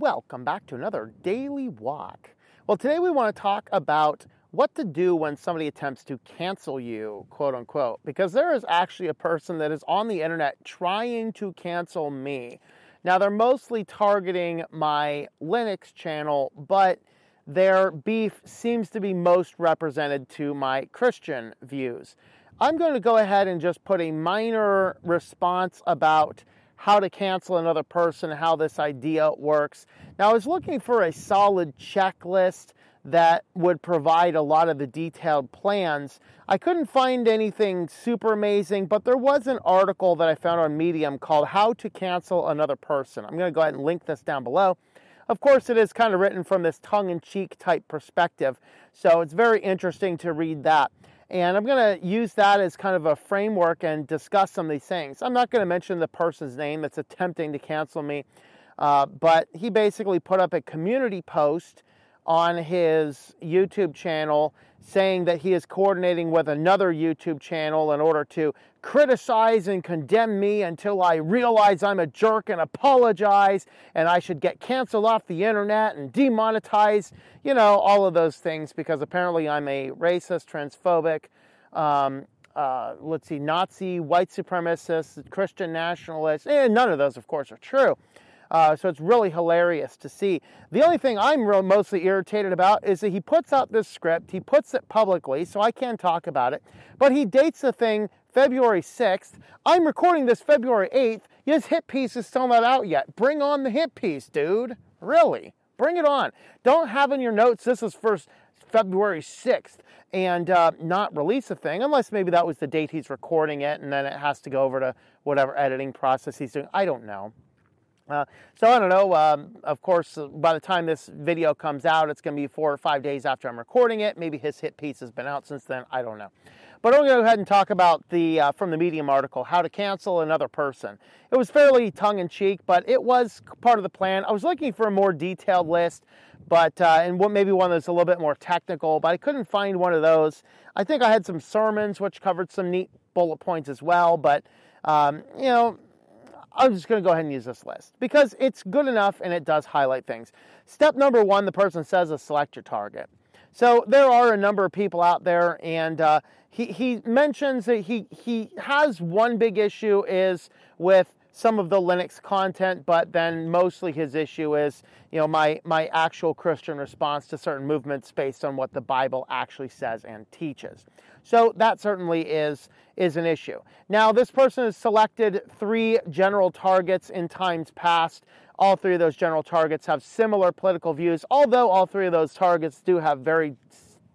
Welcome back to another daily walk. Well, today we want to talk about what to do when somebody attempts to cancel you, quote unquote, because there is actually a person that is on the internet trying to cancel me. Now, they're mostly targeting my Linux channel, but their beef seems to be most represented to my Christian views. I'm going to go ahead and just put a minor response about how to cancel another person, how this idea works. Now, I was looking for a solid checklist that would provide a lot of the detailed plans. I couldn't find anything super amazing, but there was an article that I found on Medium called How to Cancel Another Person. I'm going to go ahead and link this down below. Of course, it is kind of written from this tongue in cheek type perspective, so it's very interesting to read that. And I'm going to use that as kind of a framework and discuss some of these things. I'm not going to mention the person's name that's attempting to cancel me, uh, but he basically put up a community post on his YouTube channel saying that he is coordinating with another YouTube channel in order to criticize and condemn me until I realize I'm a jerk and apologize and I should get canceled off the internet and demonetized, you know, all of those things because apparently I'm a racist, transphobic, um, uh, let's see, Nazi, white supremacist, Christian nationalist, and none of those, of course, are true. Uh, so it's really hilarious to see. The only thing I'm real mostly irritated about is that he puts out this script, he puts it publicly, so I can talk about it, but he dates the thing February 6th. I'm recording this February 8th. His hit piece is still not out yet. Bring on the hit piece, dude. Really. Bring it on. Don't have in your notes this is first February 6th and uh, not release a thing unless maybe that was the date he's recording it and then it has to go over to whatever editing process he's doing. I don't know. Uh, so I don't know. Um, of course, uh, by the time this video comes out, it's going to be four or five days after I'm recording it. Maybe his hit piece has been out since then. I don't know. But I'm going to go ahead and talk about the uh, from the Medium article, how to cancel another person. It was fairly tongue in cheek, but it was part of the plan. I was looking for a more detailed list, but uh, and what maybe one that's a little bit more technical, but I couldn't find one of those. I think I had some sermons which covered some neat bullet points as well, but um, you know I'm just going to go ahead and use this list because it's good enough and it does highlight things. Step number one, the person says is select your target. So there are a number of people out there, and uh, he, he mentions that he, he has one big issue is with some of the Linux content, but then mostly his issue is, you know, my, my actual Christian response to certain movements based on what the Bible actually says and teaches. So that certainly is, is an issue. Now, this person has selected three general targets in times past. All three of those general targets have similar political views, although all three of those targets do have very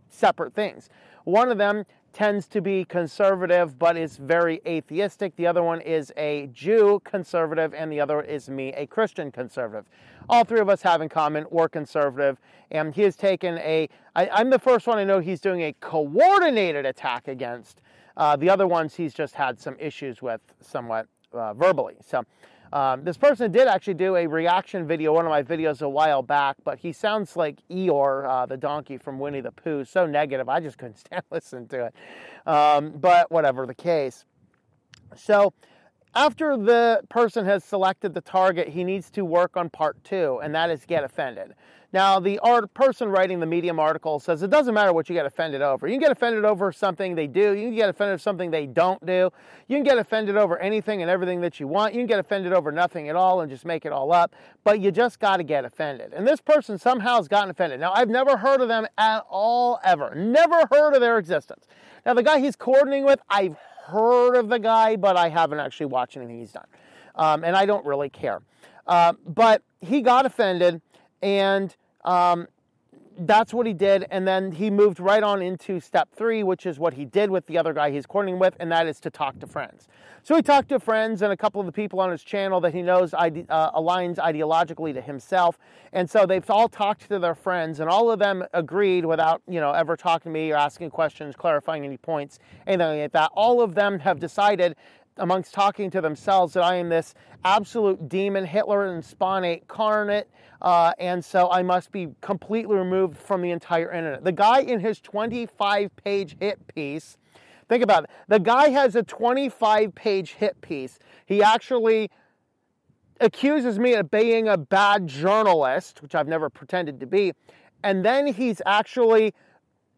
separate things. One of them tends to be conservative but is very atheistic. The other one is a Jew conservative, and the other is me, a Christian conservative. All three of us have in common we're conservative, and he has taken a. I, I'm the first one I know he's doing a coordinated attack against. Uh, the other ones he's just had some issues with somewhat uh, verbally. So um, this person did actually do a reaction video, one of my videos a while back, but he sounds like Eeyore, uh, the donkey from Winnie the Pooh, so negative, I just couldn't stand listening to it. Um, but whatever the case. So after the person has selected the target, he needs to work on part two, and that is get offended. Now, the art person writing the Medium article says it doesn't matter what you get offended over. You can get offended over something they do. You can get offended over something they don't do. You can get offended over anything and everything that you want. You can get offended over nothing at all and just make it all up. But you just got to get offended. And this person somehow has gotten offended. Now, I've never heard of them at all, ever. Never heard of their existence. Now, the guy he's coordinating with, I've heard of the guy, but I haven't actually watched anything he's done. Um, and I don't really care. Uh, but he got offended and um, that's what he did. And then he moved right on into step three, which is what he did with the other guy he's courting with, and that is to talk to friends. So he talked to friends and a couple of the people on his channel that he knows ide- uh, aligns ideologically to himself. And so they've all talked to their friends, and all of them agreed without, you know, ever talking to me or asking questions, clarifying any points, anything like that. All of them have decided amongst talking to themselves that I am this absolute demon, Hitler and Spawn incarnate, uh, and so I must be completely removed from the entire internet. The guy in his 25 page hit piece, think about it, the guy has a 25 page hit piece. He actually accuses me of being a bad journalist, which I've never pretended to be. And then he's actually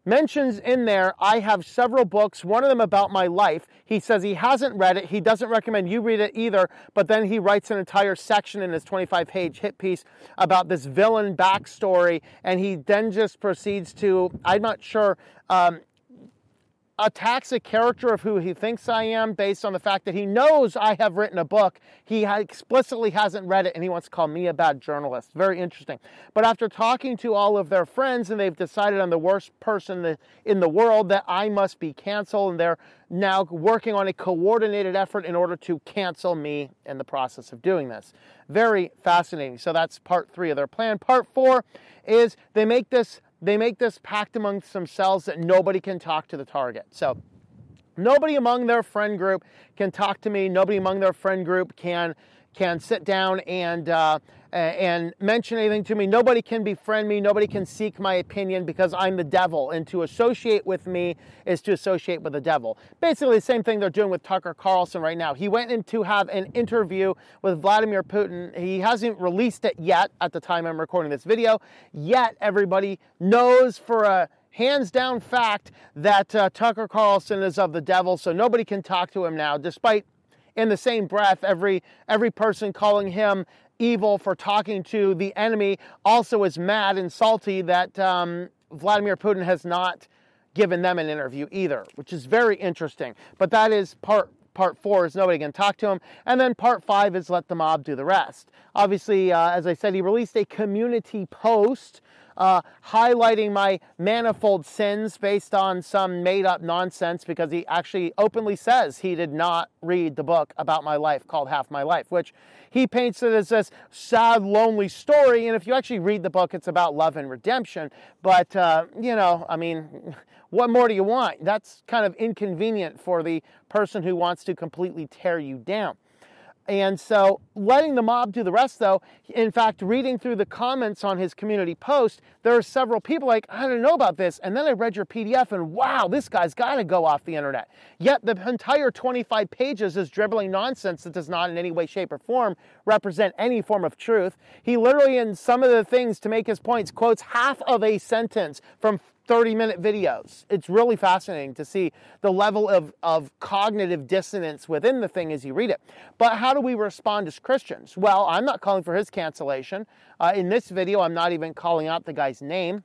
mentions in there, I have several books, one of them about my life. He says he hasn't read it. He doesn't recommend you read it either, but then he writes an entire section in his 25 page hit piece about this villain backstory. And he then just proceeds to, I'm not sure, um, attacks a character of who he thinks I am based on the fact that he knows I have written a book. He explicitly hasn't read it and he wants to call me a bad journalist. Very interesting. But after talking to all of their friends and they've decided I'm the worst person in the world that I must be canceled and they're now working on a coordinated effort in order to cancel me in the process of doing this. Very fascinating. So that's part three of their plan. Part four is they make this they make this pact amongst themselves that nobody can talk to the target. So nobody among their friend group can talk to me. Nobody among their friend group can can sit down and uh, and mention anything to me. Nobody can befriend me. Nobody can seek my opinion because I'm the devil. And to associate with me is to associate with the devil. Basically, the same thing they're doing with Tucker Carlson right now. He went in to have an interview with Vladimir Putin. He hasn't released it yet at the time I'm recording this video. Yet everybody knows for a hands down fact that uh, Tucker Carlson is of the devil, so nobody can talk to him now, despite in the same breath, every every person calling him evil for talking to the enemy also is mad and salty that um, Vladimir Putin has not given them an interview either, which is very interesting. But that is part part four is nobody can talk to him, and then part five is let the mob do the rest. Obviously, uh, as I said, he released a community post uh, highlighting my manifold sins based on some made up nonsense because he actually openly says he did not read the book about my life called Half My Life, which he paints it as this sad, lonely story. And if you actually read the book, it's about love and redemption. But, uh, you know, I mean, what more do you want? That's kind of inconvenient for the person who wants to completely tear you down. And so letting the mob do the rest, though, in fact, reading through the comments on his community post, there are several people like, I don't know about this. And then I read your PDF and wow, this guy's got to go off the internet. Yet the entire 25 pages is dribbling nonsense that does not in any way, shape, or form represent any form of truth. He literally, in some of the things to make his points, quotes half of a sentence from 30 minute videos. It's really fascinating to see the level of, of cognitive dissonance within the thing as you read it. But how do we respond as Christians? Well, I'm not calling for his cancellation. Uh, in this video, I'm not even calling out the guy's name.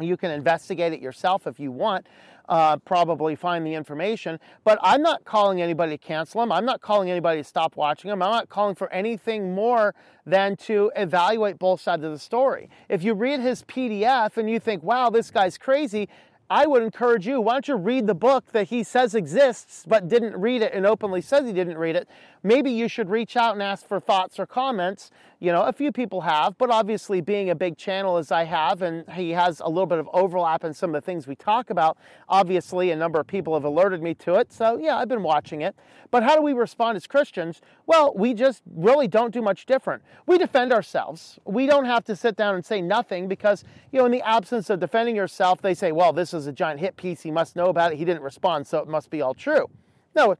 You can investigate it yourself if you want uh, probably find the information. But I'm not calling anybody to cancel them. I'm not calling anybody to stop watching them. I'm not calling for anything more than to evaluate both sides of the story. If you read his PDF and you think, wow, this guy's crazy, I would encourage you, why don't you read the book that he says exists but didn't read it and openly says he didn't read it? Maybe you should reach out and ask for thoughts or comments. You know, a few people have, but obviously, being a big channel as I have, and he has a little bit of overlap in some of the things we talk about, obviously, a number of people have alerted me to it. So, yeah, I've been watching it. But how do we respond as Christians? Well, we just really don't do much different. We defend ourselves. We don't have to sit down and say nothing because, you know, in the absence of defending yourself, they say, well, this is a giant hit piece. He must know about it. He didn't respond, so it must be all true. No,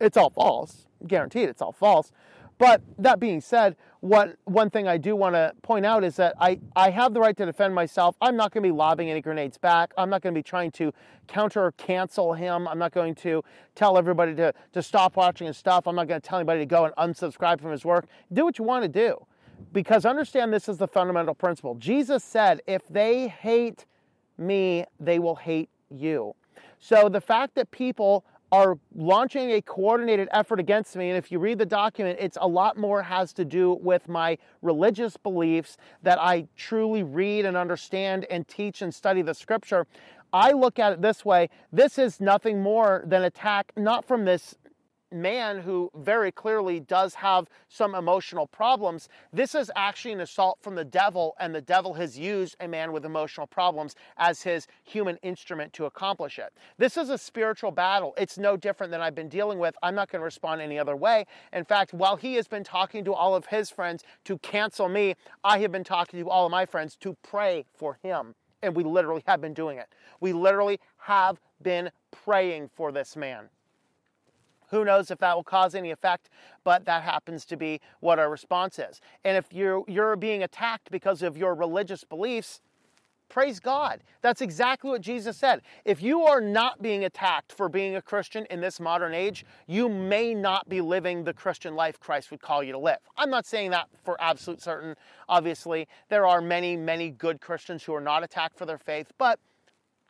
it's all false. Guaranteed it's all false. But that being said, what one thing I do want to point out is that I, I have the right to defend myself. I'm not going to be lobbing any grenades back. I'm not going to be trying to counter cancel him. I'm not going to tell everybody to, to stop watching his stuff. I'm not going to tell anybody to go and unsubscribe from his work. Do what you want to do. Because understand this is the fundamental principle. Jesus said, if they hate me, they will hate you. So the fact that people are launching a coordinated effort against me. And if you read the document, it's a lot more has to do with my religious beliefs that I truly read and understand and teach and study the scripture. I look at it this way this is nothing more than attack, not from this man who very clearly does have some emotional problems. This is actually an assault from the devil, and the devil has used a man with emotional problems as his human instrument to accomplish it. This is a spiritual battle. It's no different than I've been dealing with. I'm not going to respond any other way. In fact, while he has been talking to all of his friends to cancel me, I have been talking to all of my friends to pray for him. And we literally have been doing it. We literally have been praying for this man. Who knows if that will cause any effect, but that happens to be what our response is. And if you're, you're being attacked because of your religious beliefs, praise God. That's exactly what Jesus said. If you are not being attacked for being a Christian in this modern age, you may not be living the Christian life Christ would call you to live. I'm not saying that for absolute certain. Obviously, there are many, many good Christians who are not attacked for their faith, but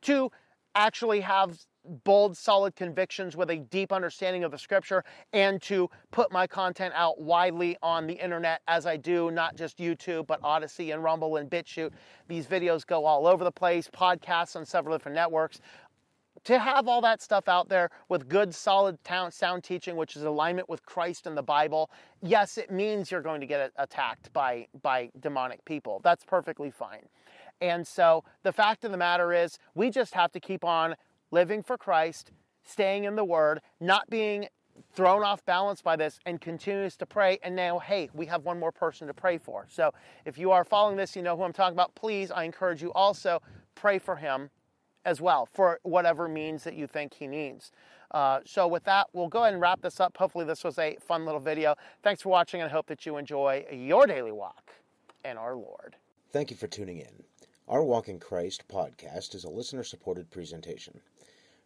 to actually have bold, solid convictions with a deep understanding of the scripture and to put my content out widely on the internet as I do, not just YouTube, but Odysee and Rumble and BitChute. These videos go all over the place, podcasts on several different networks. To have all that stuff out there with good, solid sound teaching, which is alignment with Christ and the Bible, yes, it means you're going to get attacked by, by demonic people. That's perfectly fine. And so the fact of the matter is, we just have to keep on living for Christ, staying in the Word, not being thrown off balance by this and continues to pray. And now, hey, we have one more person to pray for. So if you are following this, you know who I'm talking about. Please, I encourage you also pray for him as well for whatever means that you think he needs. Uh, so with that, we'll go ahead and wrap this up. Hopefully this was a fun little video. Thanks for watching and I hope that you enjoy your daily walk in our Lord. Thank you for tuning in. Our Walk in Christ podcast is a listener supported presentation.